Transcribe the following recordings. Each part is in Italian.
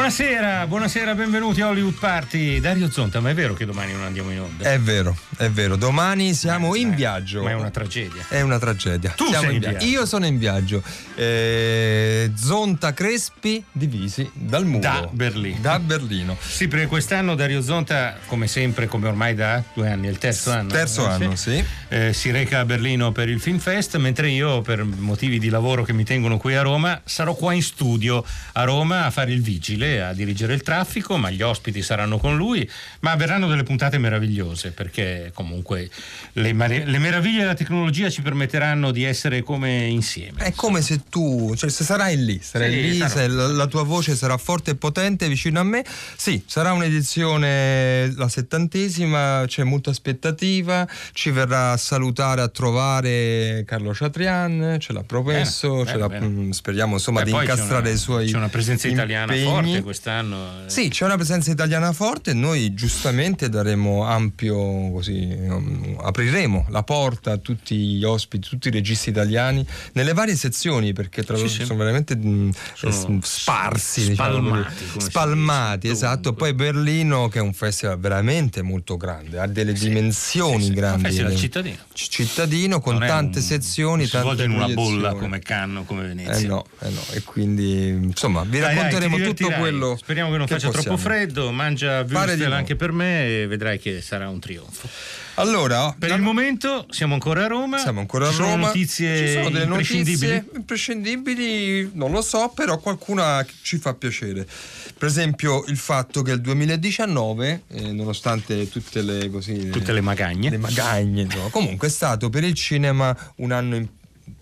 Buonasera, buonasera, benvenuti a Hollywood Party. Dario Zonta, ma è vero che domani non andiamo in onda? È vero, è vero. Domani siamo Eh, in eh, viaggio. Ma è una tragedia. È una tragedia. Tu Siamo sei in via- viaggio. Io sono in viaggio. Eh, Zonta Crespi divisi dal muro. Da Berlino. Da Berlino. Sì, perché quest'anno Dario Zonta, come sempre, come ormai da due anni, è il terzo anno. Terzo eh, anno, sì. eh, si reca a Berlino per il Film Fest, mentre io, per motivi di lavoro che mi tengono qui a Roma, sarò qua in studio a Roma a fare il vigile, a dirigere il traffico, ma gli ospiti saranno con lui, ma verranno delle puntate meravigliose, perché comunque le, le meraviglie della tecnologia ci permetteranno di essere come insieme. È come se tu, cioè se sarai lì, sarai Sì, lì, sarò. se la, la tua voce sarà forte e potente vicino a me. Sì, sarà un'edizione, la settantesima, c'è molta aspettativa, ci verrà a salutare, a trovare Carlo Ciatrian, ce l'ha promesso, Bene, ce bene, l'ha- bene. mm, speriamo insomma E di incastrare una- i suoi C'è una presenza italiana impegni. forte quest'anno. eh. Sì, c'è una presenza italiana forte noi giustamente daremo ampio, così, um, apriremo la porta a tutti gli ospiti, tutti i registi italiani nelle varie sezioni perché tra l'altro sì. sono veramente mm, Sono eh, sparsi, diciamo spalmati, si spalmati, esatto. Poi Berlino che è un festival veramente molto grande, ha delle dimensioni sì, sì, grandi. un festival eh, cittadino. c- cittadino con Non tante un- sezioni, si tante svolge in una bolla come Cannes, come Venezia. Eh no, eh no, e quindi insomma vi Dai, dai, racconteremo ti tutto. Quello. Speriamo che non faccia possiamo. troppo freddo, mangia würstel no. anche per me e vedrai che sarà un trionfo. Allora, Per il momento siamo ancora a Roma. siamo ancora a Ci sono Roma. notizie Ci sono delle imprescindibili. notizie imprescindibili, non lo so, però qualcuna ci fa piacere. Per esempio, il fatto che il 2019, eh, nonostante tutte le così Tutte le magagne. le magagne, insomma, comunque è stato per il cinema un anno in-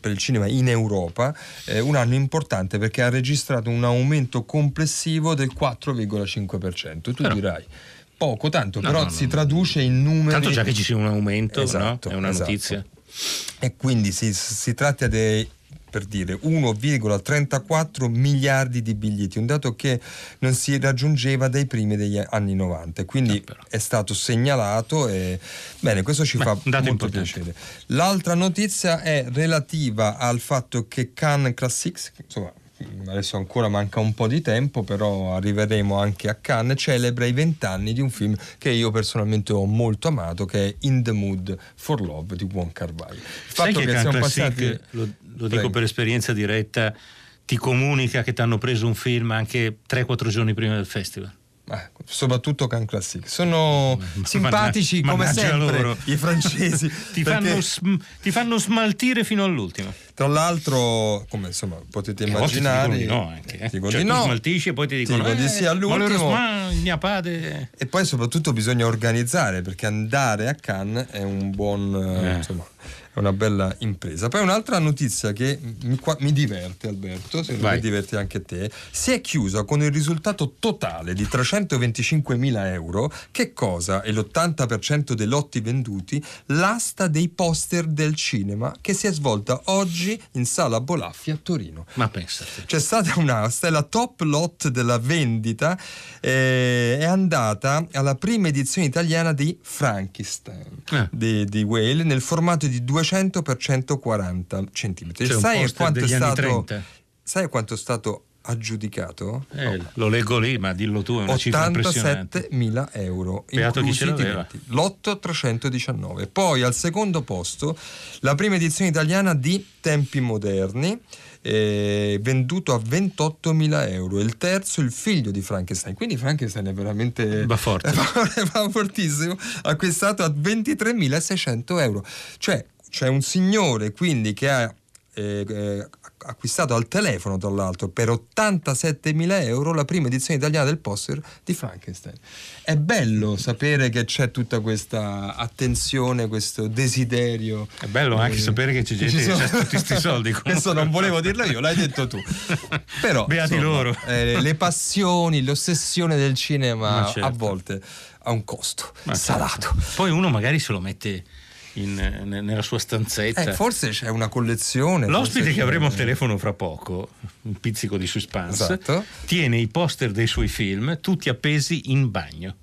per il cinema in Europa eh, un anno importante perché ha registrato un aumento complessivo del 4,5%. Tu Però- dirai poco, tanto, No, però no, si no. traduce in numeri. Tanto già che ci sia un aumento, Esatto? È una esatto. notizia. E quindi si, si tratta di per dire 1,34 miliardi di biglietti, un dato che non si raggiungeva dai primi degli anni 90, quindi Ah, è stato segnalato e bene, questo ci Beh, fa molto importante. piacere. L'altra notizia è relativa al fatto che Cannes Classics, insomma adesso ancora manca un po' di tempo, però arriveremo anche a Cannes, celebra i vent'anni di un film che io personalmente ho molto amato, che è In the Mood for Love di Wong Kar Wai. Il Sai fatto che, Cannes siamo passati- lo, lo dico Prego. per esperienza diretta, ti comunica che ti hanno preso un film anche 3-4 giorni prima del festival. Ah, soprattutto Can Classic sono simpatici Manna- come sempre loro. i francesi ti, perché, fanno ti fanno smaltire fino all'ultimo. tra l'altro come insomma potete immaginare ti di no anche. eh. dico Cioè, di no. smaltisci e poi ti dicono dico di eh, sì all'ultimo. malheureusement, il mia padre... e poi soprattutto bisogna organizzare perché andare a Cannes è un buon eh, Eh. insomma è una bella impresa. Poi un'altra notizia che mi, qua- mi diverte, Alberto, se Vai. mi diverte anche te, si è chiusa con il risultato totale di 325.000 euro. Che cosa? E l'80% dei lotti venduti, l'asta dei poster del cinema che si è svolta oggi in sala Bolaffi a Torino. Ma pensate. C'è stata un'asta, è la top lot della vendita, eh, è andata alla prima edizione italiana di Frankenstein Ah. di, di Whale nel formato di 200 x 140 centimetri. C'è un sai, quanto stato, 30. sai quanto è stato aggiudicato? Eh, lo leggo lì, ma dillo tu, è una cifra impressionante. 87.000 euro Beato inclusi i. Lotto 319 poi al secondo posto la prima edizione italiana di Tempi Moderni eh, venduto a 28.000 euro il terzo il figlio di Frankenstein quindi Frankenstein è veramente Va forte. va fortissimo acquistato a 23.600 euro cioè c'è un signore quindi che ha eh, eh, acquistato al telefono tra l'altro per 87.000 euro la prima edizione italiana del poster di Frankenstein è bello sapere che c'è tutta questa attenzione questo desiderio È bello anche Eh, sapere che c'è gente che sono- ha tutti questi soldi. questo non volevo dirlo io l'hai detto tu però Beati insomma, loro. eh, le passioni l'ossessione del cinema Ma certo. a volte ha un costo Ma salato certo. Poi uno magari se lo mette in- ne- nella sua stanzetta. Eh, forse c'è una collezione. L'ospite che avremo al telefono fra poco, un pizzico di suspense, Esatto. tiene i poster dei suoi film tutti appesi in bagno.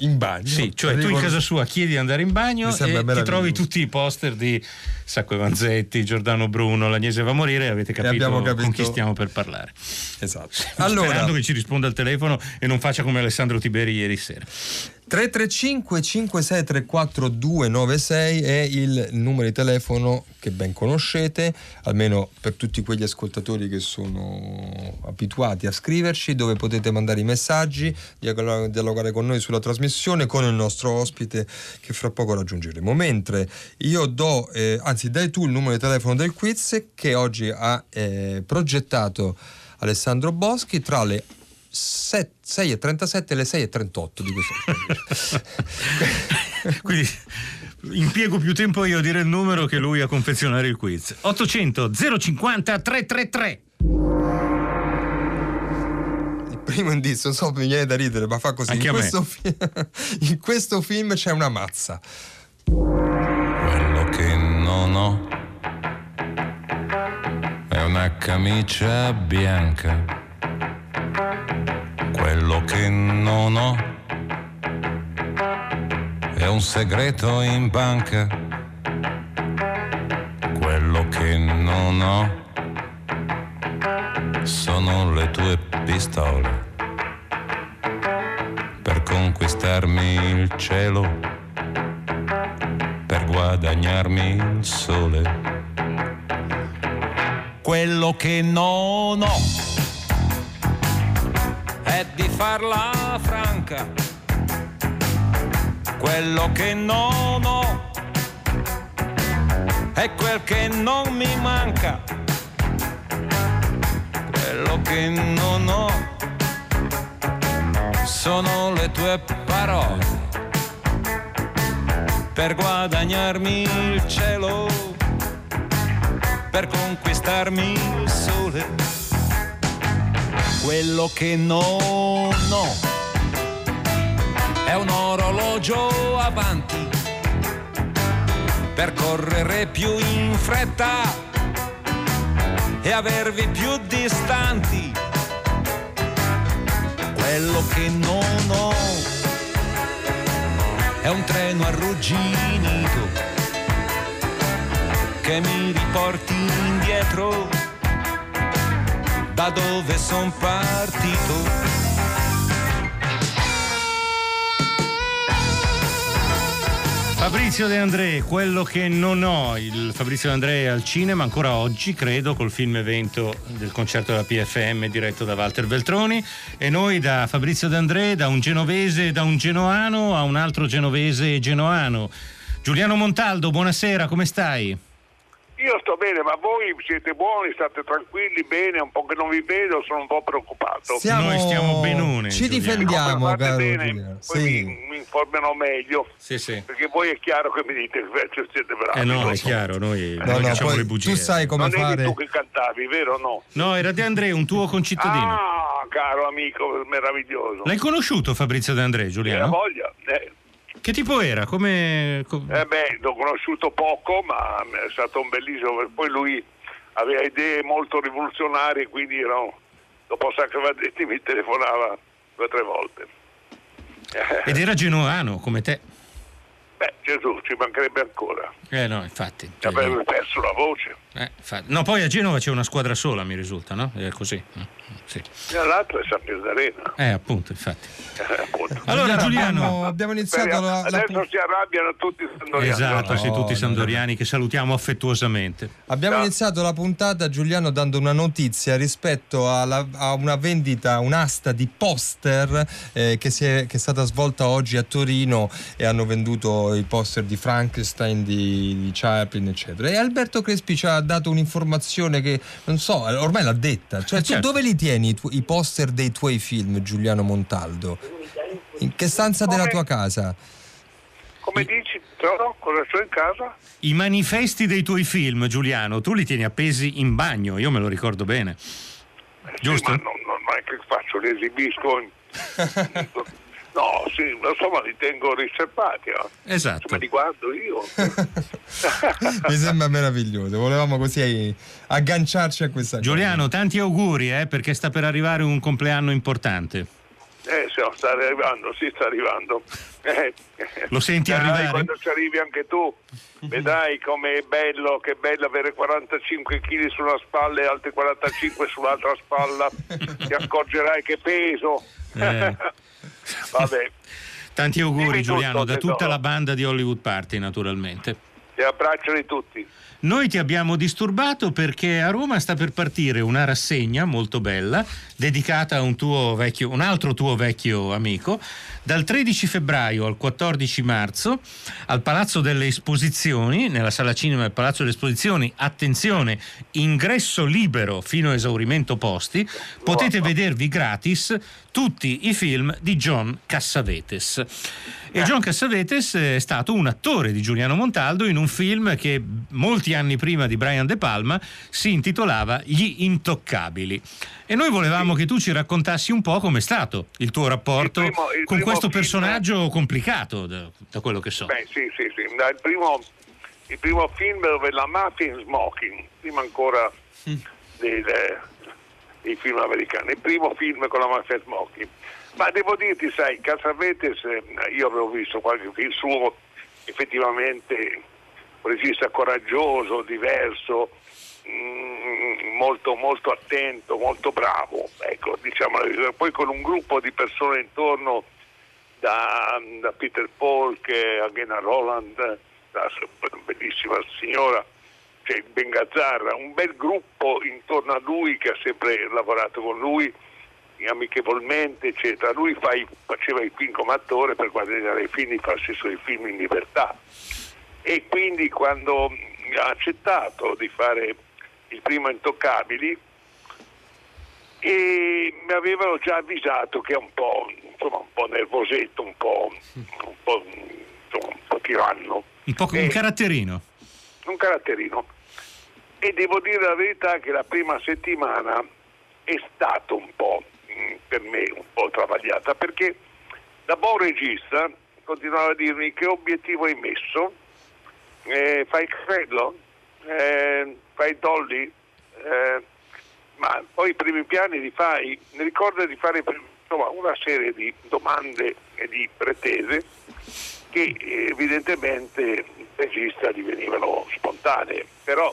In bagno. Sì, cioè tu in Arrivo- casa sua chiedi di andare in bagno e ti trovi tutti i poster di Sacco e Vanzetti, Giordano Bruno, L'Agnese va a morire e avete capito, abbiamo capito- con chi stiamo per parlare. Esatto. Sperando Allora, che ci risponda al telefono e non faccia come Alessandro Tiberi ieri sera. 335 5634 296 è il numero di telefono che ben conoscete, almeno per tutti quegli ascoltatori che sono abituati a scriverci, dove potete mandare i messaggi, dialogare con noi sulla trasmissione, con il nostro ospite che fra poco raggiungeremo. Mentre io do, eh, anzi dai tu il numero di telefono del quiz che oggi ha eh, progettato Alessandro Boschi tra le 6.37 e le 6.38 di questo Quindi impiego più tempo io a dire il numero che lui a confezionare il quiz. 800 050 333. Il primo indizio, non so, mi viene da ridere, ma fa così. Anche In a me. questo, fi- in questo film c'è una mazza. Quello che non ho è una camicia bianca. Quello che non ho è un segreto in banca. Quello che non ho sono le tue pistole per conquistarmi il cielo per guadagnarmi il sole. Quello che non ho farla franca. Quello che non ho è quel che non mi manca. Quello che non ho sono le tue parole per guadagnarmi il cielo, per conquistarmi il sole. Quello che non ho è un orologio avanti per correre più in fretta e avervi più distanti. Quello che non ho è un treno arrugginito che mi riporti indietro da dove son partito. Fabrizio De André, quello che non ho, il Fabrizio De André è al cinema ancora oggi, credo, col film evento del concerto della PFM diretto da Walter Beltroni e noi da Fabrizio De André, da un genovese e da un genoano a un altro genovese e genoano. Giuliano Montaldo, buonasera, come stai? Io sto bene, ma voi siete buoni, state tranquilli, bene, un po' che non vi vedo, sono un po' preoccupato. Noi stiamo benone, Ci Giuliano. difendiamo, caro bene, Sì. mi, mi informerò meglio. Sì, sì. Perché voi è chiaro che mi dite che invece siete bravi. Eh no, è so. chiaro, noi, No, noi no, diciamo poi le bugie. tu sai come Non eri fare. tu che cantavi, vero o no? No, era De André, un tuo concittadino. Ah, caro amico, meraviglioso. L'hai conosciuto Fabrizio De André, Era Giuliano? voglia. Eh, Che tipo era? Come... com- eh beh, l'ho conosciuto poco, ma è stato un bellissimo. Poi lui aveva idee molto rivoluzionarie, quindi ero, dopo Sacro Vanzetti mi telefonava due o tre volte. Ed era genoano, come te. beh, Gesù, ci mancherebbe ancora. Eh no, infatti. Ci avrebbe perso la voce. Eh, infatti. No, poi a Genova c'è una squadra sola, mi risulta, no? È così. Mm, Sì. E l'altro è San Pier d'Arena. Eh, appunto, infatti. Eh, appunto. Allora, Giuliano. Abbiamo, abbiamo iniziato Speriamo- la, la Adesso si arrabbiano tutti i sandoriani. Esatto, no, sì, tutti i no, sandoriani che salutiamo affettuosamente. Abbiamo No. iniziato la puntata, Giuliano, dando una notizia rispetto alla- a una vendita, un'asta di poster eh, che, si è, che è stata svolta oggi a Torino e hanno venduto i poster di Frankenstein, di, di Chaplin, eccetera. E Alberto Crespi ci ha dato un'informazione che, non so, ormai l'ha detta. Cioè, tu certo. dove li tieni i, tu- i poster dei tuoi film, Giuliano Montaldo? In che stanza della Come? tua casa? Come dici, Toro, cosa c'ho in casa? I manifesti dei tuoi film, Giuliano, tu li tieni appesi in bagno, io me lo ricordo bene. Eh, sì, Giusto? ma non, non- non è che faccio, li esibisco. in- No, sì, insomma li tengo riservati. No? Esatto. Me li guardo io. Mi sembra meraviglioso. Volevamo così agganciarci a questa Giuliano, tanti auguri eh, perché sta per arrivare un compleanno importante. Eh, sì, no, sta arrivando, sì, sta arrivando. Eh, Lo senti vedrai arrivare? quando ci arrivi anche tu, vedrai com'è bello, che bello avere 45 kg sulla spalla e altri 45 sull'altra spalla. Ti accorgerai che peso. Eh. Vabbè, Tanti auguri Dimmi tutto, Giuliano da tutta tesoro. la banda di Hollywood Party naturalmente. ti abbraccio di tutti. Noi ti abbiamo disturbato perché a Roma sta per partire una rassegna molto bella dedicata a un, tuo vecchio, un altro tuo vecchio amico. Dal 13 febbraio al 14 marzo al Palazzo delle Esposizioni, nella sala cinema del Palazzo delle Esposizioni, attenzione, ingresso libero fino a esaurimento posti, potete vedervi gratis tutti i film di John Cassavetes. E John Cassavetes è stato un attore di Giuliano Montaldo in un film che molti anni prima di Brian De Palma si intitolava Gli Intoccabili. E noi volevamo che tu ci raccontassi un po' com'è stato il tuo rapporto Il primo- il con questo film- personaggio complicato, da, da quello che so. Beh, sì, sì, sì. Il primo, il primo film dove la mafia in smoking, prima ancora dei, eh, dei film americani, il primo film con la mafia in smoking. Ma devo dirti, sai, Casavetes, eh, io avevo visto qualche film suo, effettivamente un regista coraggioso, diverso, mm, molto, molto attento, molto bravo, ecco, diciamo, poi con un gruppo di persone intorno da, da Peter Polk a Gena Roland, una bellissima signora, cioè Ben Gazzarra, un bel gruppo intorno a lui che ha sempre lavorato con lui amichevolmente, eccetera. Lui fa faceva i film come attore per guadagnare i film, farsi i suoi film in libertà. E quindi quando ha accettato di fare il primo Intoccabili, e mi avevano già avvisato che è un po', insomma, un po' nervosetto, un po', un po', insomma, un po' tiranno, Un po' un caratterino. un caratterino. E devo dire la verità che la prima settimana è stato un po' mh, per me un po' travagliata perché da buon regista continuava a dirmi che obiettivo hai messo, Eh, fai credo, Eh, fai il dolly, Eh, ma poi i primi piani li fai, mi ricorda di fare insomma, una serie di domande e di pretese che evidentemente il regista divenivano spontanee, però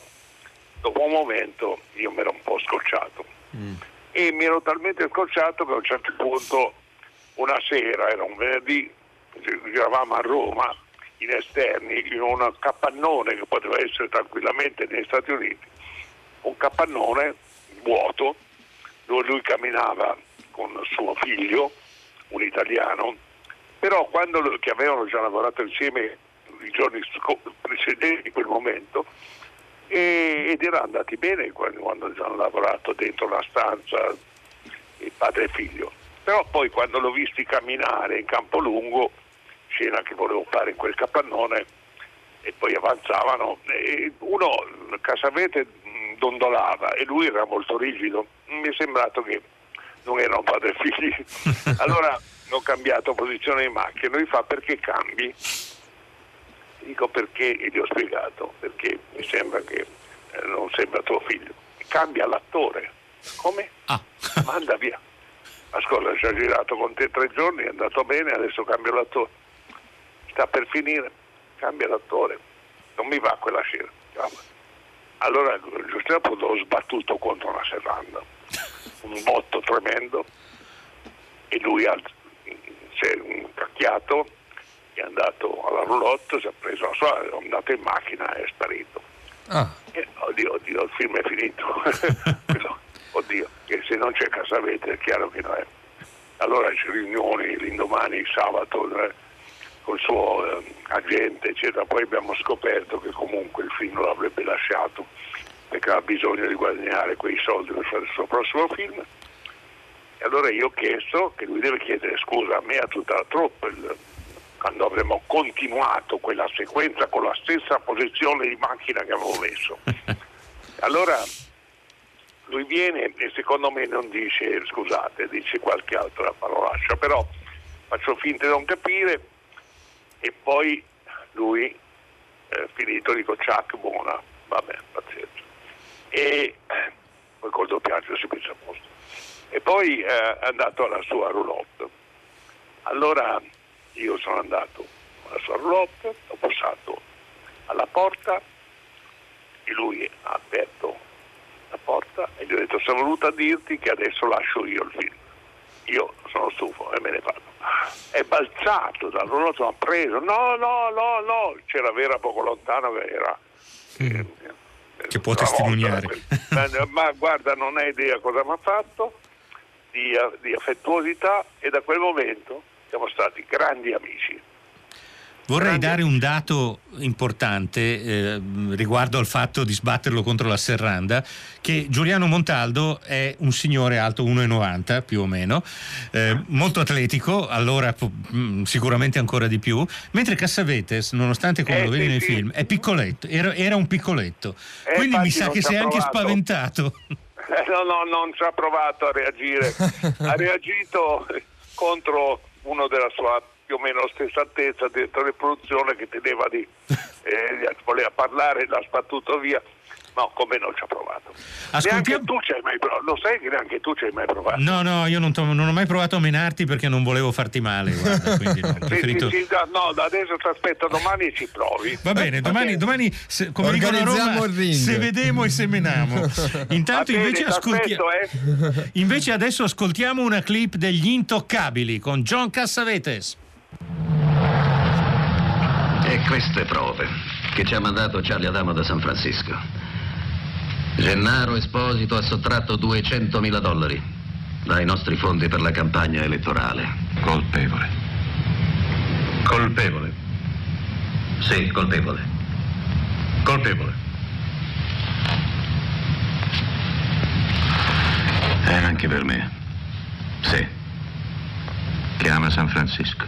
dopo un momento io mi ero un po' scocciato. E mi ero talmente scocciato che a un certo punto una sera, era un venerdì, giravamo a Roma in esterni in un capannone che poteva essere tranquillamente negli Stati Uniti, un capannone vuoto dove lui camminava con suo figlio, un italiano, però quando lo- che avevano già lavorato insieme i giorni precedenti quel momento e- ed erano andati bene quando, quando hanno lavorato dentro la stanza il padre e figlio. Però poi quando l'ho visti camminare in Campolungo, scena che volevo fare in quel capannone, e poi avanzavano, e uno Casavete mh, dondolava e lui era molto rigido. Mi è sembrato che non erano padre e figli. Allora ho cambiato posizione in macchina, lui fa perché cambi? Dico perché e gli ho spiegato, perché mi sembra che eh, non sembra tuo figlio. Cambia l'attore. Come? Ah. Manda via. Ascolta, ci ha girato con te tre giorni, è andato bene, adesso cambia l'attore. Sta per finire, cambia l'attore. Non mi va quella scena. Allora giustamente l'ho sbattuto contro una serranda, un botto tremendo, e lui ha, si è incacchiato, è andato alla roulotte, si è preso la sua, è andato in macchina e è sparito. Ah, Eh, oddio, oddio, il film è finito. Oddio, che se non c'è Casavete è chiaro che non è. Allora c'è riunioni l'indomani, il sabato, eh, col suo eh, agente, eccetera. Poi abbiamo scoperto che comunque il film lo avrebbe lasciato perché aveva bisogno di guadagnare quei soldi per fare il suo prossimo film. E allora io ho chiesto che lui deve chiedere scusa a me a tutta la troupe il- quando avremmo continuato quella sequenza con la stessa posizione di macchina che avevo messo. Allora lui viene e secondo me non dice scusate, dice qualche altra parolaccia, però faccio finta di non capire e poi lui, eh, finito, dico ciac, buona, vabbè, pazienza. E eh, poi col doppiaggio si pensa a posto. E poi eh, è andato alla sua roulotte. Allora io sono andato alla sua roulotte, ho passato alla porta e lui ha aperto la porta e gli ho detto sono venuto a dirti che adesso lascio io il film. Io sono stufo e me ne vado. È balzato dal roulotte, ha preso, no, no, no, no, c'era Vera poco lontano che era... Mm. eh, Che può testimoniare. ma, ma guarda, non hai idea cosa mi ha fatto di, di affettuosità e da quel momento siamo stati grandi amici. Vorrei dare un dato importante eh, riguardo al fatto di sbatterlo contro la serranda, che Giuliano Montaldo è un signore alto 1,90 più o meno, eh, molto atletico, allora mm, sicuramente ancora di più, mentre Cassavetes, nonostante come Eh, lo vedi sì, nei sì. film, è piccoletto, era, era un piccoletto. Eh, Quindi mi sa che sei anche provato. spaventato. Eh, No, no, non ci ha provato a reagire. ha reagito contro uno della sua più o meno stessa altezza, direttore di produzione che teneva di, eh, voleva parlare, l'ha sbattuto via. No, come non ci ha provato. Ascoltiamo- Neanche tu ci hai mai provato, lo sai che neanche tu ci hai mai provato. No, no, io non, to- non ho mai provato a menarti perché non volevo farti male, guarda, quindi no, Sì, preferito... sì, sì, da- no, da adesso ti aspetto domani e ci provi. Va bene, domani, domani se- come dicono a Roma, il se vedemo e se menamo. Intanto bene, invece, ti ascolti- eh. invece adesso ascoltiamo una clip degli intoccabili con John Cassavetes. E queste prove che ci ha mandato Charlie Adamo da San Francisco. Gennaro Esposito ha sottratto 200.000 dollari dai nostri fondi per la campagna elettorale. Colpevole. Colpevole. Sì, colpevole. Colpevole. E anche per me. Sì. Chiama San Francisco.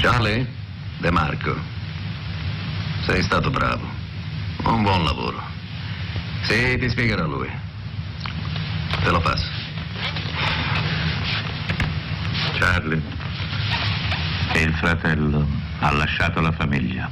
Charlie? De Marco. Sei stato bravo. Un buon lavoro. Sì, ti spiegherà lui. Te lo passo. Charlie. Il fratello ha lasciato la famiglia.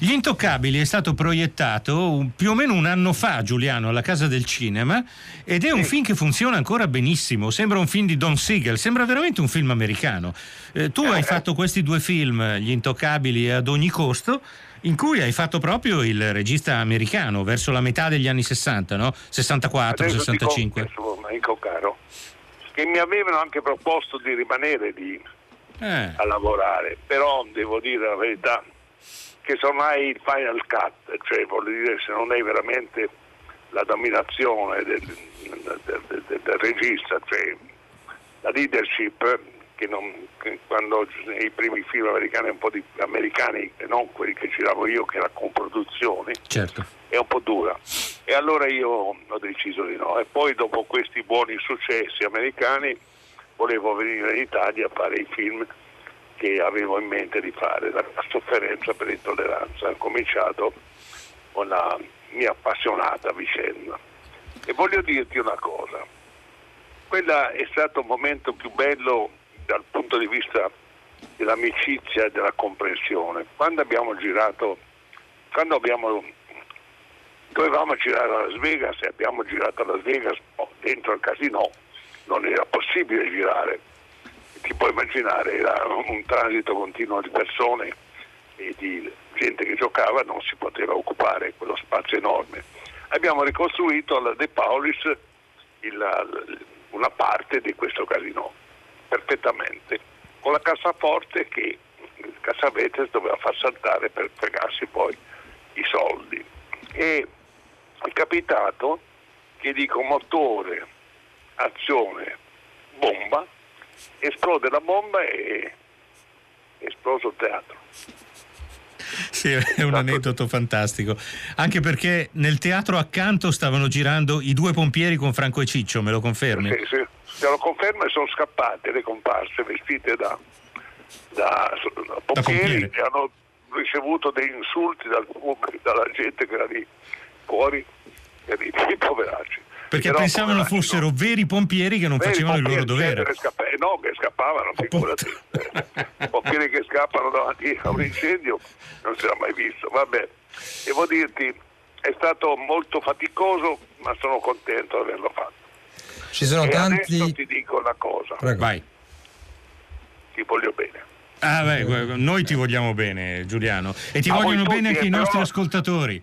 Gli Intoccabili è stato proiettato un- più o meno un anno fa, Giuliano, alla Casa del Cinema ed è un film che funziona ancora benissimo. Sembra un film di Don Siegel, sembra veramente un film americano. Eh, tu hai fatto questi due film, Gli Intoccabili Ad ogni costo, in cui hai fatto proprio il regista americano verso la metà degli anni 60, no? 64, Adesso ti 65. confesso, amico caro, che mi avevano anche proposto di rimanere lì Eh, a lavorare, però devo dire la verità che se non hai il final cut, cioè voglio dire se non hai veramente la dominazione del, del- del- del- del regista, cioè la leadership che, non, che quando nei primi film americani un po' di americani e non quelli che giravo io che era con produzioni certo. è un po' dura e allora io ho deciso di no e poi dopo questi buoni successi americani volevo venire in Italia a fare i film che avevo in mente di fare la sofferenza per l'intolleranza. Ho cominciato con la mia appassionata vicenda. E voglio dirti una cosa quella è stato un momento più bello dal punto di vista dell'amicizia e della comprensione. Quando abbiamo girato quando abbiamo dovevamo girare a Las Vegas e abbiamo girato a Las Vegas oh, dentro al casino non era possibile girare ti puoi immaginare era un transito continuo di persone e di gente che giocava non si poteva occupare quello spazio enorme. Abbiamo ricostruito alla De Paulis il- una parte di questo casino perfettamente con la cassaforte che Cassavetes doveva far saltare per fregarsi poi i soldi. E è capitato che dico motore, azione, bomba, esplode la bomba e è esploso il teatro. Sì, è un aneddoto fantastico. Anche perché nel teatro accanto stavano girando i due pompieri con Franco e Ciccio, me lo confermi? Sì, sì, te lo confermo e sono scappate le comparse vestite da, da, da pompieri che hanno ricevuto dei insulti dal dalla gente che era lì fuori, e lì, poveracci. Perché Però, pensavano fossero no. veri pompieri che non Veri facevano il loro dovere. che scappa- eh, no, che scappavano, figurati. Eh, pompieri che scappano davanti a un incendio non si era mai visto. Vabbè, devo dirti, è stato molto faticoso, ma sono contento di averlo fatto. Ci sono e adesso tanti. ti dico una cosa, Prego. Vai. ti voglio bene. Ah, beh, noi ti vogliamo bene, Giuliano. E ti A voi vogliono tutti, bene anche eh, i però- nostri ascoltatori.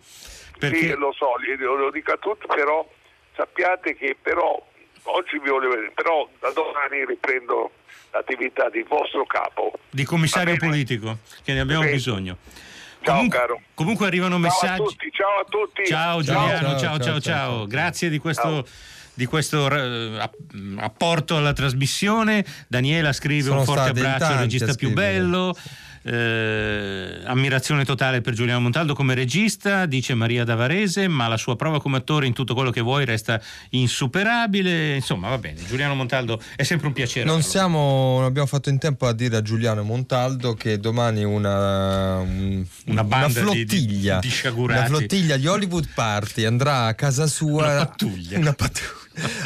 Perché Sì, lo so, lo dico a tutti, però sappiate che però oggi vi voglio vedere, però da domani riprendo l'attività di vostro capo. di commissario politico, che ne abbiamo Sì. bisogno. Ciao, comunque, caro. comunque arrivano Ciao a messaggi. tutti, ciao a tutti. Ciao Giuliano, ciao ciao, ciao ciao. ciao, ciao. Grazie di questo, Ciao. di questo eh, app- apporto alla trasmissione. Daniela scrive Sono un forte abbraccio, il tanti regista più bello. Eh, ammirazione totale per Giuliano Montaldo come regista, dice Maria Davarese, ma la sua prova come attore in tutto quello che vuoi resta insuperabile. Insomma, va bene, Giuliano Montaldo è sempre un piacere. Non siamo, non abbiamo fatto in tempo a dire a Giuliano Montaldo che domani una, un- Una banda di- flottiglia, di- di sciagurati. una flottiglia di Hollywood Party andrà a casa sua Una pattuglia. una pattuglia,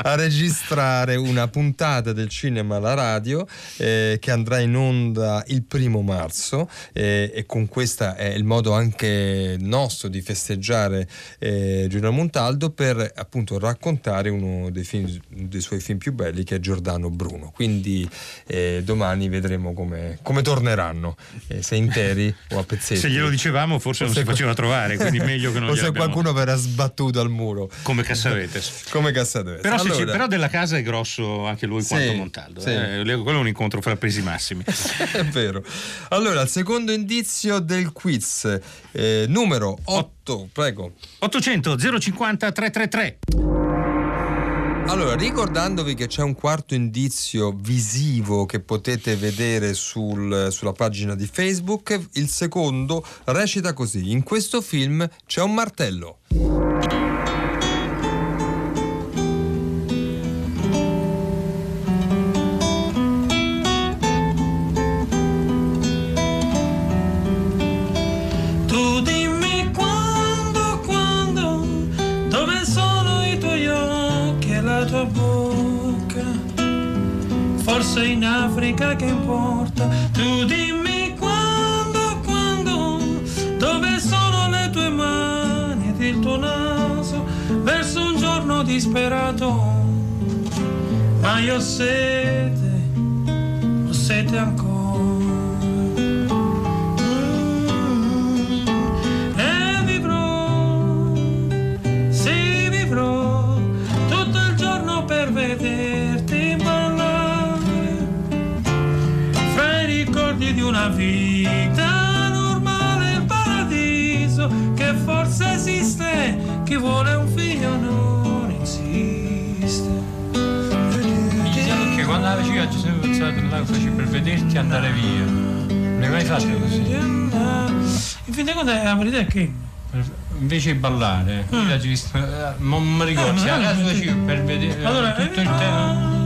a registrare una puntata del cinema alla radio eh, che andrà in onda il primo marzo eh, e con questa è il modo anche nostro di festeggiare eh, Giuliano Montaldo per appunto raccontare uno dei, film, dei suoi film più belli che è Giordano Bruno. Quindi eh, domani vedremo come, come torneranno eh, se interi o a pezzetti. Se glielo dicevamo forse non O se- si faceva trovare, quindi meglio che non o se qualcuno verrà sbattuto al muro. Come Cassavetes. come Cassavetes Però, Allora- però della casa è grosso anche lui Sì, quanto Montaldo. sì. eh. Quello è un incontro fra pesi massimi. è vero. Allora, il secondo indizio del quiz, eh, numero 8, prego. 800 050 333. Allora, ricordandovi che c'è un quarto indizio visivo che potete vedere sul- sulla pagina di Facebook, il secondo recita così: In questo film c'è un martello. Che importa. Tu dimmi quando, quando, dove sono le tue mani ed il tuo naso. Verso un giorno disperato. Ma io ho sete, ho sete ancora. Chi vuole un figlio non esiste Diciamo che quando la facevi ci sono pensato là facevi per vederti andare via. Non hai mai fatto così? in fin dei conti la verità è che Invece di ballare, eh, non mi ricordo, Eh, la casa facevi per vedere Allora, tutto il tempo.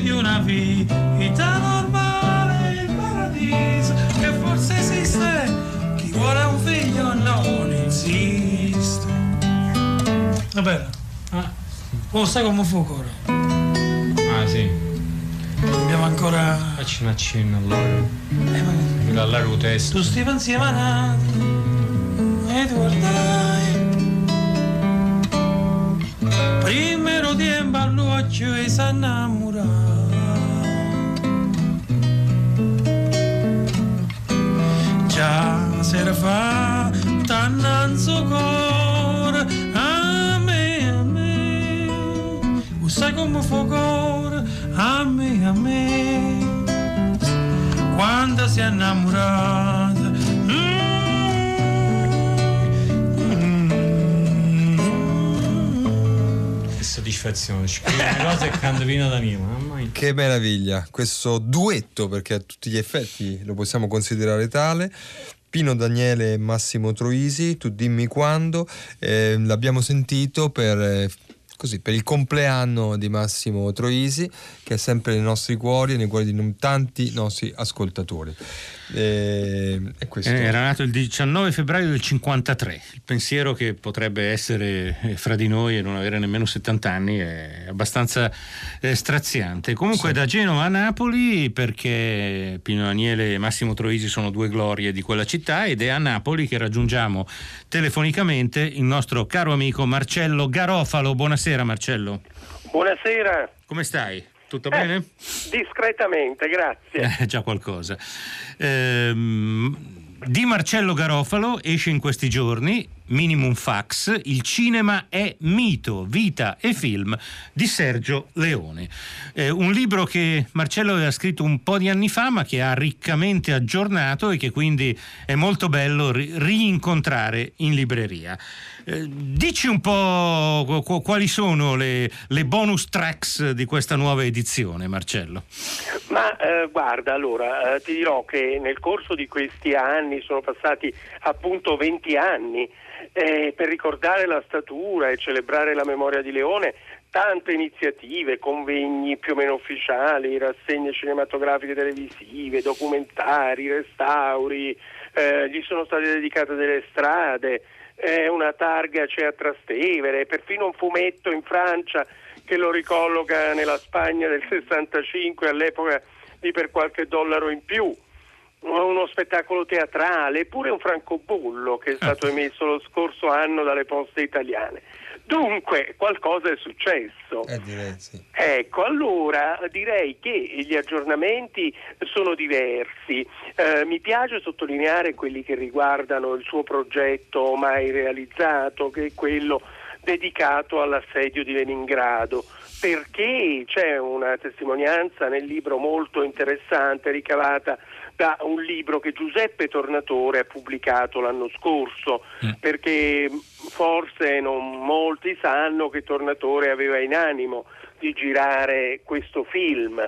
Di una vita normale, il paradiso che forse esiste. Chi vuole un figlio non esiste. Vabbè, Ah, oh, sai come fu ancora? ah, sì, Abbiamo ancora. facci un accenno allora. eh, ma- Quello alla testa. Tu stiamo insieme a Nati e ti guardai Primero tiempo all'occhio e si Già se fa tannanzo cuore a me, a me Sai come fa cuore a me, a me quando si è innamorata. Soddisfazione, scrivi una cosa e canta vino da mia, mamma. Che meraviglia, questo duetto, perché a tutti gli effetti lo possiamo considerare tale. Pino Daniele e Massimo Troisi, tu dimmi quando, eh, l'abbiamo sentito per eh, così per il compleanno di Massimo Troisi, che è sempre nei nostri cuori e nei cuori di tanti nostri ascoltatori. E, e questo. Eh, Era nato il 19 febbraio del 53. Il pensiero che potrebbe essere eh, fra di noi e non avere nemmeno 70 anni è abbastanza eh, straziante. Comunque da Genova a Napoli, perché Pino Daniele e Massimo Troisi sono due glorie di quella città, ed è a Napoli che raggiungiamo telefonicamente il nostro caro amico Marcello Garofalo. Buonasera Marcello. Buonasera. Come stai? Tutto Eh, bene? discretamente, grazie. Eh, già qualcosa. Ehm, di Marcello Garofalo esce in questi giorni Minimum Fax, il cinema è mito, vita e film di Sergio Leone. Eh, un libro che Marcello aveva scritto un po' di anni fa ma che ha riccamente aggiornato e che quindi è molto bello ri- rincontrare in libreria. Eh, dici un po' qu- qu- quali sono le, le bonus tracks di questa nuova edizione, Marcello. Ma eh, guarda, allora eh, ti dirò che nel corso di questi anni sono passati appunto 20 anni eh, per ricordare la statura e celebrare la memoria di Leone. Tante iniziative, convegni più o meno ufficiali, rassegne cinematografiche televisive, documentari, restauri, eh, gli sono state dedicate delle strade, eh, una targa c'è a Trastevere, perfino un fumetto in Francia che lo ricolloca nella Spagna del 65 all'epoca di per qualche dollaro in più uno spettacolo teatrale, eppure un francobollo che è stato emesso lo scorso anno dalle poste italiane. Dunque, qualcosa è successo. Eh, direi sì. Ecco, allora direi che gli aggiornamenti sono diversi. Eh, mi piace sottolineare quelli che riguardano il suo progetto mai realizzato, che è quello dedicato all'assedio di Leningrado, perché c'è una testimonianza nel libro molto interessante ricavata da un libro che Giuseppe Tornatore ha pubblicato l'anno scorso, perché forse non molti sanno che Tornatore aveva in animo di girare questo film.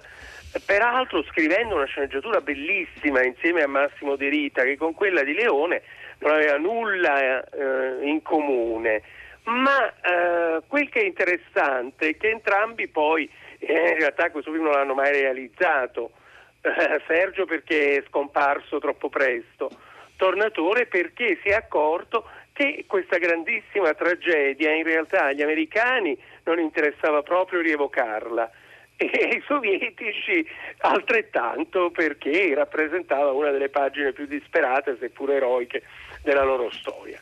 Peraltro scrivendo una sceneggiatura bellissima insieme a Massimo De Rita che con quella di Leone non aveva nulla eh, in comune. Ma eh, quel che è interessante è che entrambi poi eh, in realtà questo film non l'hanno mai realizzato. Eh, Sergio perché è scomparso troppo presto, Tornatore perché si è accorto che questa grandissima tragedia in realtà agli americani non interessava proprio rievocarla. E ai sovietici altrettanto perché rappresentava una delle pagine più disperate, seppur eroiche, della loro storia.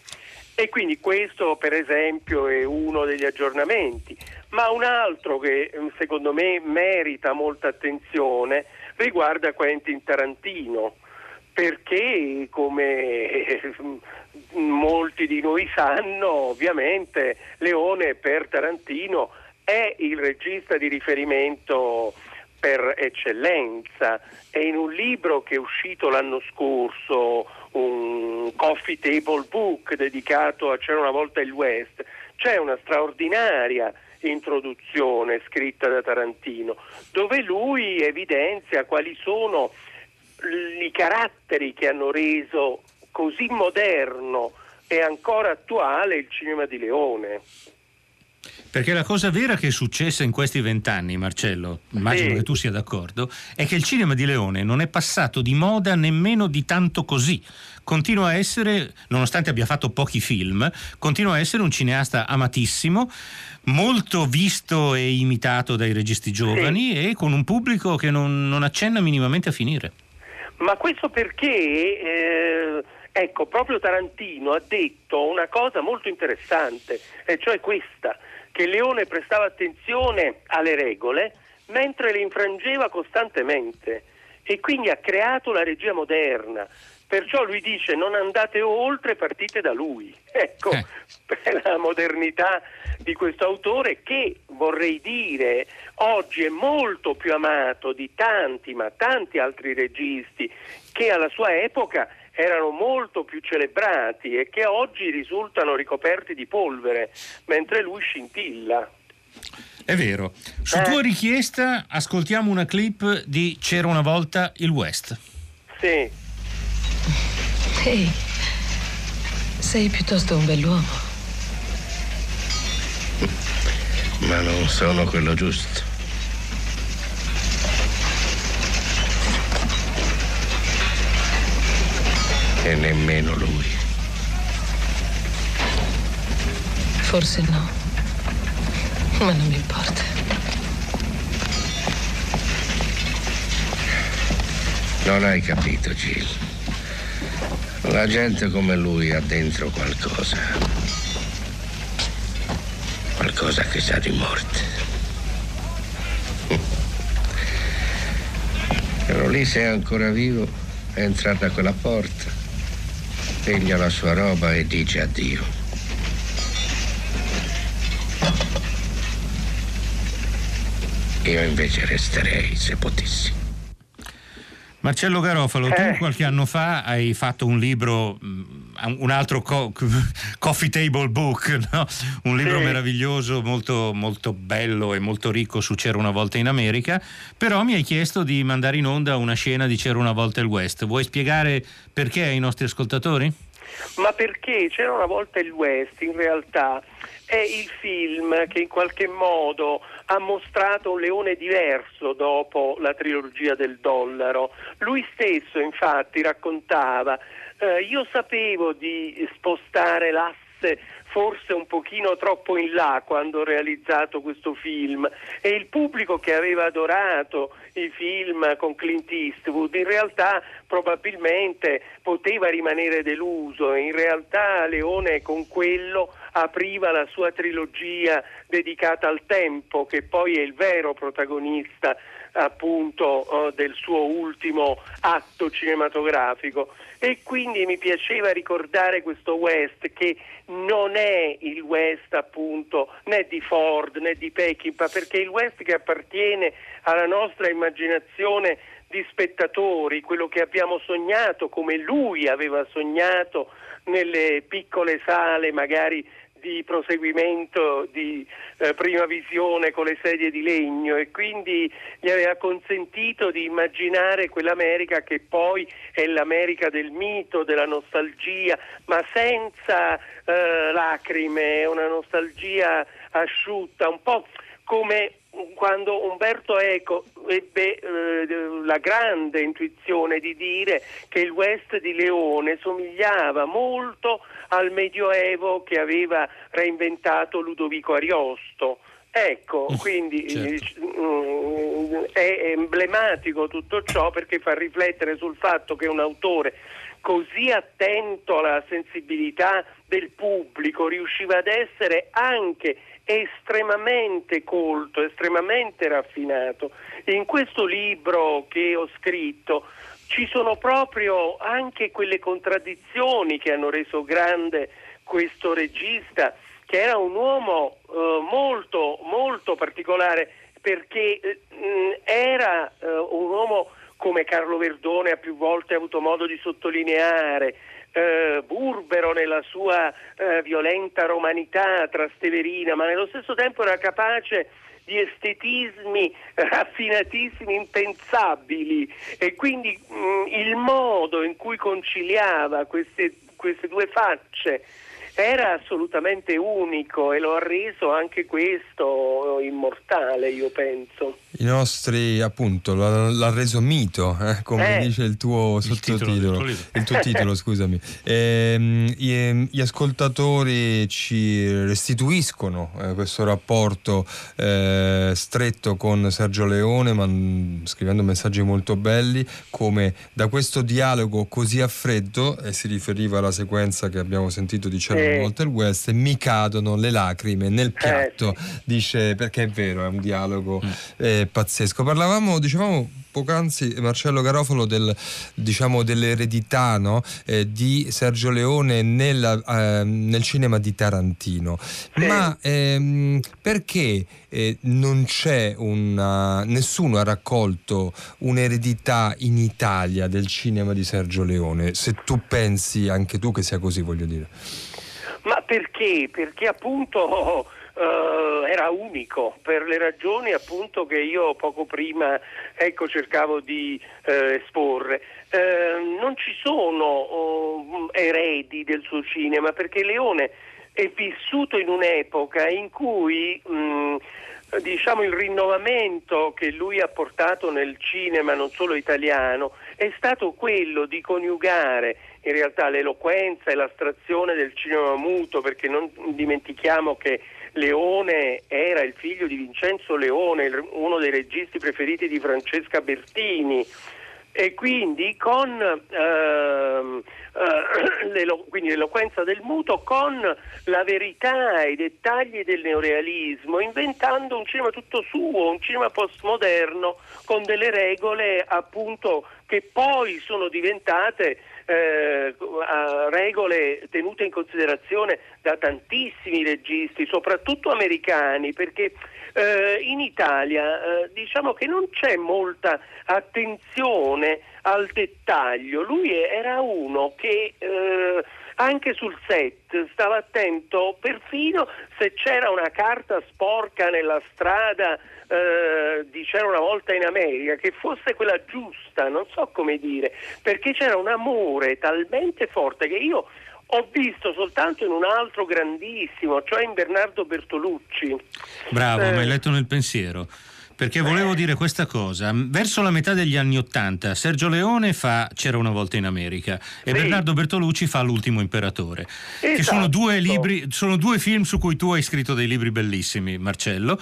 E quindi questo per esempio è uno degli aggiornamenti, ma un altro che eh, secondo me merita molta attenzione riguarda Quentin Tarantino, perché come molti di noi sanno, ovviamente Leone per Tarantino è il regista di riferimento per eccellenza. E in un libro che è uscito l'anno scorso, un coffee table book dedicato a C'era una volta il West, c'è una straordinaria introduzione scritta da Tarantino dove lui evidenzia quali sono i caratteri che hanno reso così moderno e ancora attuale il cinema di Leone. Perché la cosa vera che è successa in questi vent'anni, Marcello, immagino Sì. che tu sia d'accordo, è che il cinema di Leone non è passato di moda nemmeno di tanto così. Continua a essere, nonostante abbia fatto pochi film, continua a essere un cineasta amatissimo, molto visto e imitato dai registi giovani e con un pubblico che non, non accenna minimamente a finire. Ma questo perché, eh, ecco, proprio Tarantino ha detto una cosa molto interessante, e cioè questa, che Leone prestava attenzione alle regole mentre le infrangeva costantemente e quindi ha creato la regia moderna. Perciò lui dice non andate oltre, partite da lui. Ecco, Eh. per la modernità di questo autore che vorrei dire oggi è molto più amato di tanti, ma tanti altri registi che alla sua epoca erano molto più celebrati e che oggi risultano ricoperti di polvere, mentre lui scintilla. È vero. Su Eh. tua richiesta ascoltiamo una clip di C'era una volta il West. Sì. Ehi, sei piuttosto un bell'uomo. Ma non sono quello giusto. E nemmeno lui. Forse no. Ma non mi importa. Non hai capito, Jill. La gente come lui ha dentro qualcosa. Qualcosa che sa di morte. Però lì se è ancora vivo, è entrato a quella porta, piglia la sua roba e dice addio. Io invece resterei se potessi. Marcello Garofalo, Eh. tu qualche anno fa hai fatto un libro, mh, un altro co- coffee table book, no? un libro Sì. meraviglioso, molto, molto bello e molto ricco su C'era una volta in America, però mi hai chiesto di mandare in onda una scena di C'era una volta il West. Vuoi spiegare perché ai nostri ascoltatori? Ma perché c'era una volta il West, in realtà è il film che in qualche modo ha mostrato un leone diverso dopo la trilogia del dollaro. Lui stesso infatti raccontava, eh, io sapevo di spostare l'asse forse un pochino troppo in là quando ho realizzato questo film e il pubblico che aveva adorato i film con Clint Eastwood in realtà probabilmente poteva rimanere deluso, in realtà Leone con quello apriva la sua trilogia dedicata al tempo che poi è il vero protagonista appunto eh, del suo ultimo atto cinematografico. E quindi mi piaceva ricordare questo West che non è il West appunto né di Ford né di Peckinpah perché il West che appartiene alla nostra immaginazione di spettatori, quello che abbiamo sognato come lui aveva sognato nelle piccole sale magari di proseguimento di eh, prima visione con le sedie di legno e quindi gli aveva consentito di immaginare quell'America che poi è l'America del mito, della nostalgia, ma senza eh, lacrime, una nostalgia asciutta, un po' come quando Umberto Eco ebbe eh, la grande intuizione di dire che il West di Leone somigliava molto al Medioevo che aveva reinventato Ludovico Ariosto. Ecco, quindi mm, è emblematico tutto ciò perché fa riflettere sul fatto che un autore così attento alla sensibilità del pubblico riusciva ad essere anche estremamente colto, estremamente raffinato. In questo libro che ho scritto ci sono proprio anche quelle contraddizioni che hanno reso grande questo regista, che era un uomo eh, molto, molto particolare perché eh, era eh, un uomo come Carlo Verdone ha più volte avuto modo di sottolineare, eh, burbero nella sua eh, violenta romanità trasteverina, ma nello stesso tempo era capace di estetismi raffinatissimi, impensabili e quindi mh, il modo in cui conciliava queste, queste due facce era assolutamente unico e lo ha reso anche questo immortale, io penso. I nostri, appunto, l'ha, l'ha reso mito, eh, come Eh. dice il tuo sottotitolo. libro. Il tuo titolo, scusami. Ehm, gli, gli ascoltatori ci restituiscono eh, questo rapporto eh, stretto con Sergio Leone, man- scrivendo messaggi molto belli, come da questo dialogo così a freddo, e si riferiva alla sequenza che abbiamo sentito di Eh. volta il West, mi cadono le lacrime nel piatto, dice perché è vero, è un dialogo pazzesco. Parlavamo, dicevamo poc'anzi Marcello Garofalo del, diciamo, dell'eredità no? Eh, di Sergio Leone nella, eh, nel cinema di Tarantino. Ma ehm, perché eh, non c'è una. nessuno ha raccolto un'eredità in Italia del cinema di Sergio Leone? Se tu pensi anche tu che sia così, voglio dire. Ma perché? Perché appunto eh, era unico, per le ragioni appunto che io poco prima ecco, cercavo di eh, esporre. Eh, non ci sono oh, eredi del suo cinema perché Leone è vissuto in un'epoca in cui mh, diciamo il rinnovamento che lui ha portato nel cinema non solo italiano è stato quello di coniugare in realtà l'eloquenza e l'astrazione del cinema muto perché non dimentichiamo che Leone era il figlio di Vincenzo Leone, uno dei registi preferiti di Francesca Bertini. E quindi con ehm, eh, quindi l'eloquenza del muto con la verità e i dettagli del neorealismo, inventando un cinema tutto suo, un cinema postmoderno con delle regole appunto che poi sono diventate eh, regole tenute in considerazione da tantissimi registi, soprattutto americani, perché eh, in Italia eh, diciamo che non c'è molta attenzione al dettaglio. Lui era uno che eh, anche sul set stava attento perfino se c'era una carta sporca nella strada eh, di c'era una volta in America che fosse quella giusta, non so come dire, perché c'era un amore talmente forte che io ho visto soltanto in un altro grandissimo, cioè in Bernardo Bertolucci. Bravo, Eh. mi hai letto nel pensiero. Perché volevo dire questa cosa. Verso la metà degli anni Ottanta, Sergio Leone fa C'era una volta in America e Bernardo Bertolucci fa L'ultimo imperatore. Che sono Esatto. due, libri, sono due film su cui tu hai scritto dei libri bellissimi, Marcello.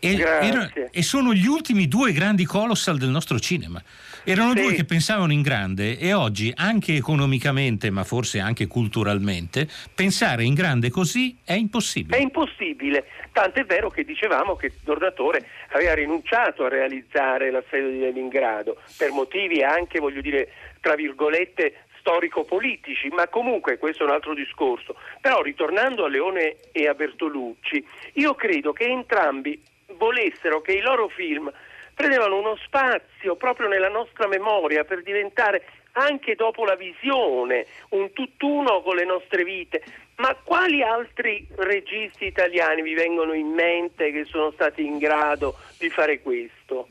E, Grazie. era- e sono gli ultimi due grandi colossal del nostro cinema. Erano due che pensavano in grande e oggi, anche economicamente, ma forse anche culturalmente, pensare in grande così è impossibile. È impossibile, tant'è vero che dicevamo che Tornatore aveva rinunciato a realizzare l'assedio di Leningrado per motivi anche, voglio dire, tra virgolette storico-politici, ma comunque questo è un altro discorso. Però ritornando a Leone e a Bertolucci, io credo che entrambi volessero che i loro film prendevano uno spazio proprio nella nostra memoria per diventare anche dopo la visione un tutt'uno con le nostre vite. Ma quali altri registi italiani vi vengono in mente che sono stati in grado di fare questo?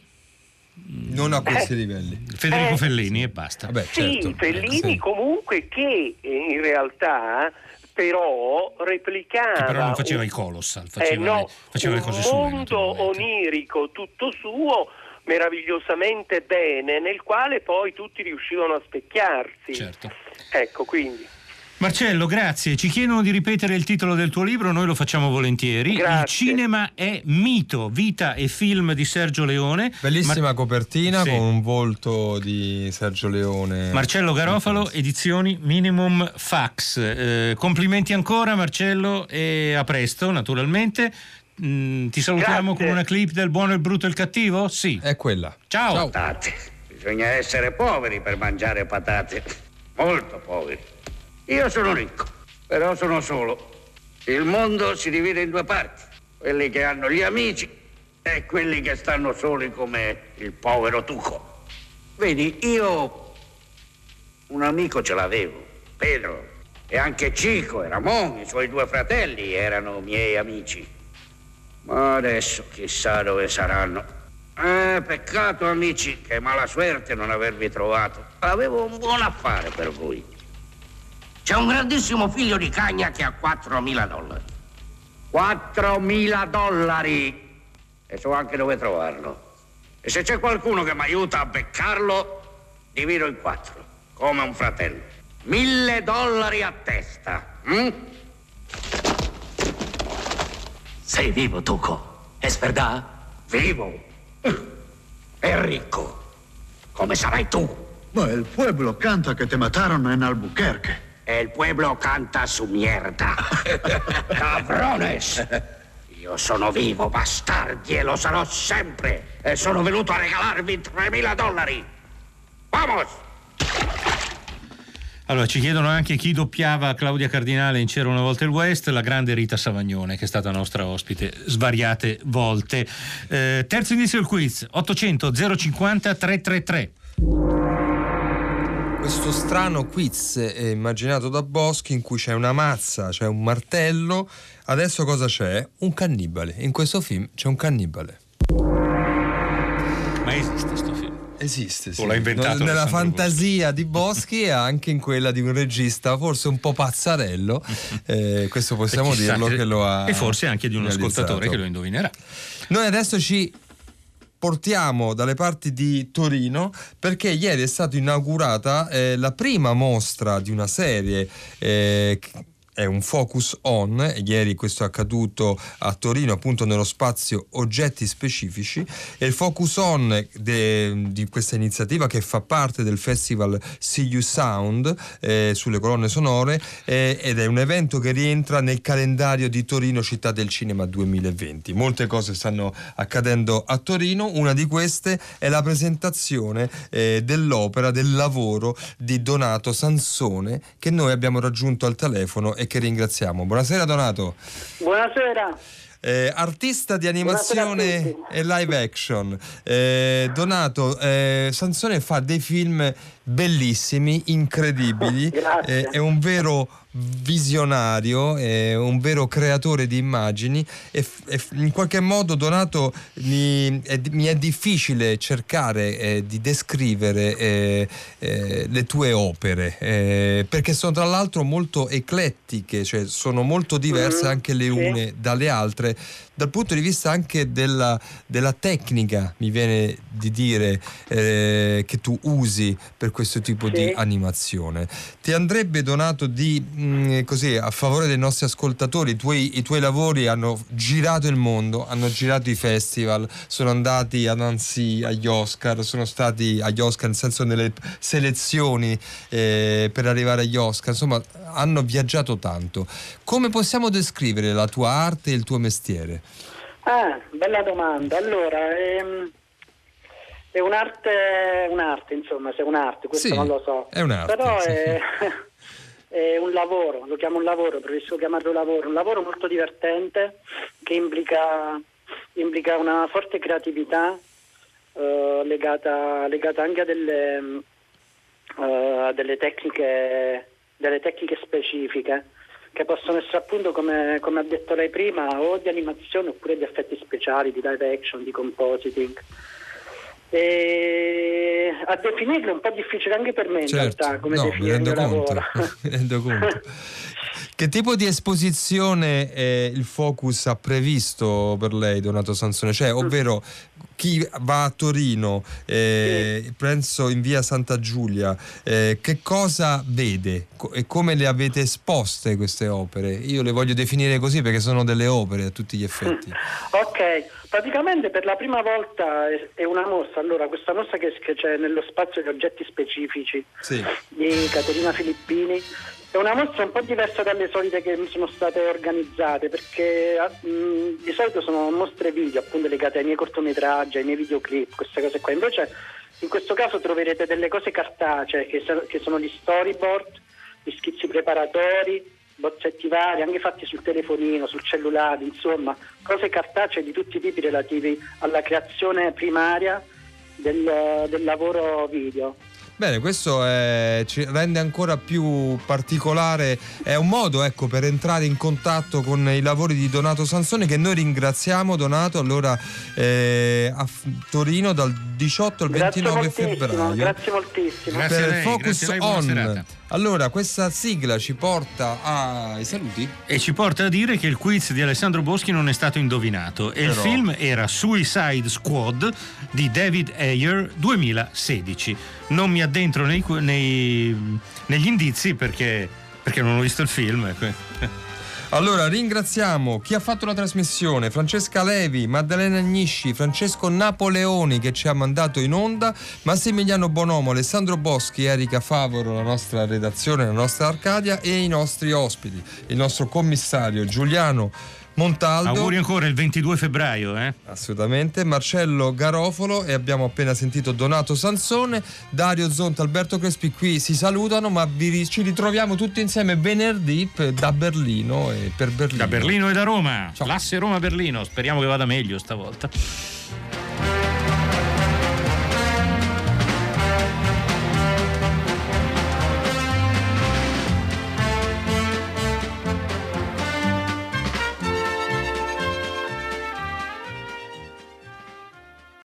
Non a questi livelli. Federico Eh. Fellini e basta. Vabbè, Sì, certo. Fellini Sì. comunque che eh, in realtà però replicava però non faceva un- i colossal, eh, faceva, no, le, faceva le un cose sue. mondo naturalmente. onirico tutto suo meravigliosamente bene nel quale poi tutti riuscivano a specchiarsi Certo. ecco quindi Marcello, grazie. Ci chiedono di ripetere il titolo del tuo libro, noi lo facciamo volentieri. Grazie. Il cinema è mito, vita e film di Sergio Leone. Bellissima Mar- copertina Sì. con un volto di Sergio Leone. Marcello Garofalo, edizioni Minimum Fax. Eh, complimenti ancora Marcello e a presto naturalmente. Mm, ti salutiamo Grazie. con una clip del buono, il brutto e il cattivo? Sì. È quella. Ciao. Patate. Bisogna essere poveri per mangiare patate. Molto poveri. Io sono ricco, però sono solo. Il mondo si divide in due parti. Quelli che hanno gli amici e quelli che stanno soli come il povero Tuco. Vedi, io un amico ce l'avevo, Pedro. E anche Cico e Ramon, i suoi due fratelli, erano miei amici. Ma adesso chissà dove saranno. Eh, peccato amici, che mala suerte non avervi trovato. Avevo un buon affare per voi. C'è un grandissimo figlio di cagna che ha 4.000 dollari. 4.000 dollari! E so anche dove trovarlo. E se c'è qualcuno che mi aiuta a beccarlo, divido in quattro, come un fratello. Mille dollari a testa. hm? Sei vivo, Tuco? Es verdad? Vivo. E ricco. Come sarai tu. Ma el pueblo canta que te mataron en Albuquerque. E il pueblo canta su mierda. Cabrones! Io sono vivo, bastardi, e lo sarò sempre. E sono venuto a regalarvi 3.000 dollari. Vamos! Allora, ci chiedono anche chi doppiava Claudia Cardinale in C'era una volta il West, la grande Rita Savagnone, che è stata nostra ospite svariate volte. Eh, terzo inizio del quiz, 800 050 333. Questo strano quiz è immaginato da Boschi in cui c'è una mazza, c'è un martello. Adesso cosa c'è? Un cannibale. In questo film c'è un cannibale. Ma esiste sto film? Esiste, sì. O l'ha inventato No, Nella fantasia di Boschi e anche in quella di un regista forse un po' pazzarello. Eh, questo possiamo chissà dirlo che- che lo ha. E forse anche di un realizzato. ascoltatore che lo indovinerà. Noi adesso ci portiamo dalle parti di Torino perché ieri è stata inaugurata eh, la prima mostra di una serie eh, è un focus on, ieri questo è accaduto a Torino appunto nello spazio oggetti specifici. E il focus on de- di questa iniziativa che fa parte del festival See You Sound eh, sulle colonne sonore eh, ed è un evento che rientra nel calendario di Torino Città del Cinema 2020. Molte cose stanno accadendo a Torino, una di queste è la presentazione eh, dell'opera, del lavoro di Donato Sansone che noi abbiamo raggiunto al telefono e che ringraziamo. Buonasera Donato. Buonasera. Eh, artista di animazione e live action. Eh, Donato, eh, Sansone fa dei film bellissimi, incredibili. Grazie. Eh, è un vero visionario, è un vero creatore di immagini e, e in qualche modo Donato mi è, mi è difficile cercare eh, di descrivere eh, eh, le tue opere eh, perché sono tra l'altro molto eclettiche, cioè sono molto diverse Mhm, anche le une dalle altre dal punto di vista anche della, della tecnica, mi viene di dire, eh, che tu usi per questo tipo Sì. di animazione. Ti andrebbe donato di, mh, così, a favore dei nostri ascoltatori, i tuoi, i tuoi lavori hanno girato il mondo, hanno girato i festival, sono andati ad Annecy, agli Oscar, sono stati agli Oscar nel senso nelle selezioni eh, per arrivare agli Oscar, insomma hanno viaggiato tanto. Come possiamo descrivere la tua arte e il tuo mestiere? Ah, bella domanda. Allora, ehm, è un'arte, un'arte, insomma, se è un'arte, questo Sì, non lo so. è un'arte, Però sì. è, è un lavoro, lo chiamo un lavoro, preferisco chiamarlo lavoro, un lavoro molto divertente che implica, implica una forte creatività eh, legata, legata anche a delle, eh, delle tecniche, delle tecniche specifiche che possono essere appunto come, come ha detto lei prima o di animazione oppure di effetti speciali, di live action, di compositing. E a definirlo è un po' difficile anche per me in realtà, come Certo. no, definire il mio lavoro. mi rendo conto. Che tipo di esposizione eh, il Focus ha previsto per lei, Donato Sansone? Cioè, ovvero chi va a Torino, eh, penso in via Santa Giulia, eh, che cosa vede e come le avete esposte queste opere? Io le voglio definire così perché sono delle opere a tutti gli effetti. Ok, praticamente per la prima volta è, una mostra, allora questa mostra che, che c'è nello spazio di oggetti specifici Sì. di Caterina Filippini è una mostra un po' diversa dalle solite che sono state organizzate perché ah, mh, di solito sono mostre video appunto legate ai miei cortometraggi, ai miei videoclip, queste cose qua. Invece in questo caso troverete delle cose cartacee che, che sono gli storyboard, gli schizzi preparatori, bozzetti vari, anche fatti sul telefonino, sul cellulare, insomma, cose cartacee di tutti i tipi relativi alla creazione primaria del, del lavoro video. Bene, questo è- ci rende ancora più particolare, è un modo ecco, per entrare in contatto con i lavori di Donato Sansone che noi ringraziamo Donato allora eh, a Torino dal 18 al Grazie 29 moltissimo, febbraio. grazie moltissimo. per Focus On. Allora, questa sigla ci porta ai saluti. E ci porta a dire che il quiz di Alessandro Boschi non è stato indovinato e il Però- film era Suicide Squad di David Ayer 2016. Non mi addentro nei- nei- negli indizi perché, perché non ho visto il film. Allora, ringraziamo chi ha fatto la trasmissione, Francesca Levi, Maddalena Agnisci, Francesco Napoleoni che ci ha mandato in onda, Massimiliano Bonomo, Alessandro Boschi, Erika Favoro, la nostra redazione, la nostra Arcadia e i nostri ospiti, il nostro commissario Giuliano Montaldo. Auguri ancora il 22 febbraio. Eh? Assolutamente, Marcello Garofolo e abbiamo appena sentito Donato Sansone, Dario Zonta, Alberto Crespi qui si salutano, ma vi ci ritroviamo tutti insieme venerdì per- da Berlino e per Berlino. Da Berlino e da Roma. L'asse Roma-Berlino. Speriamo che vada meglio stavolta.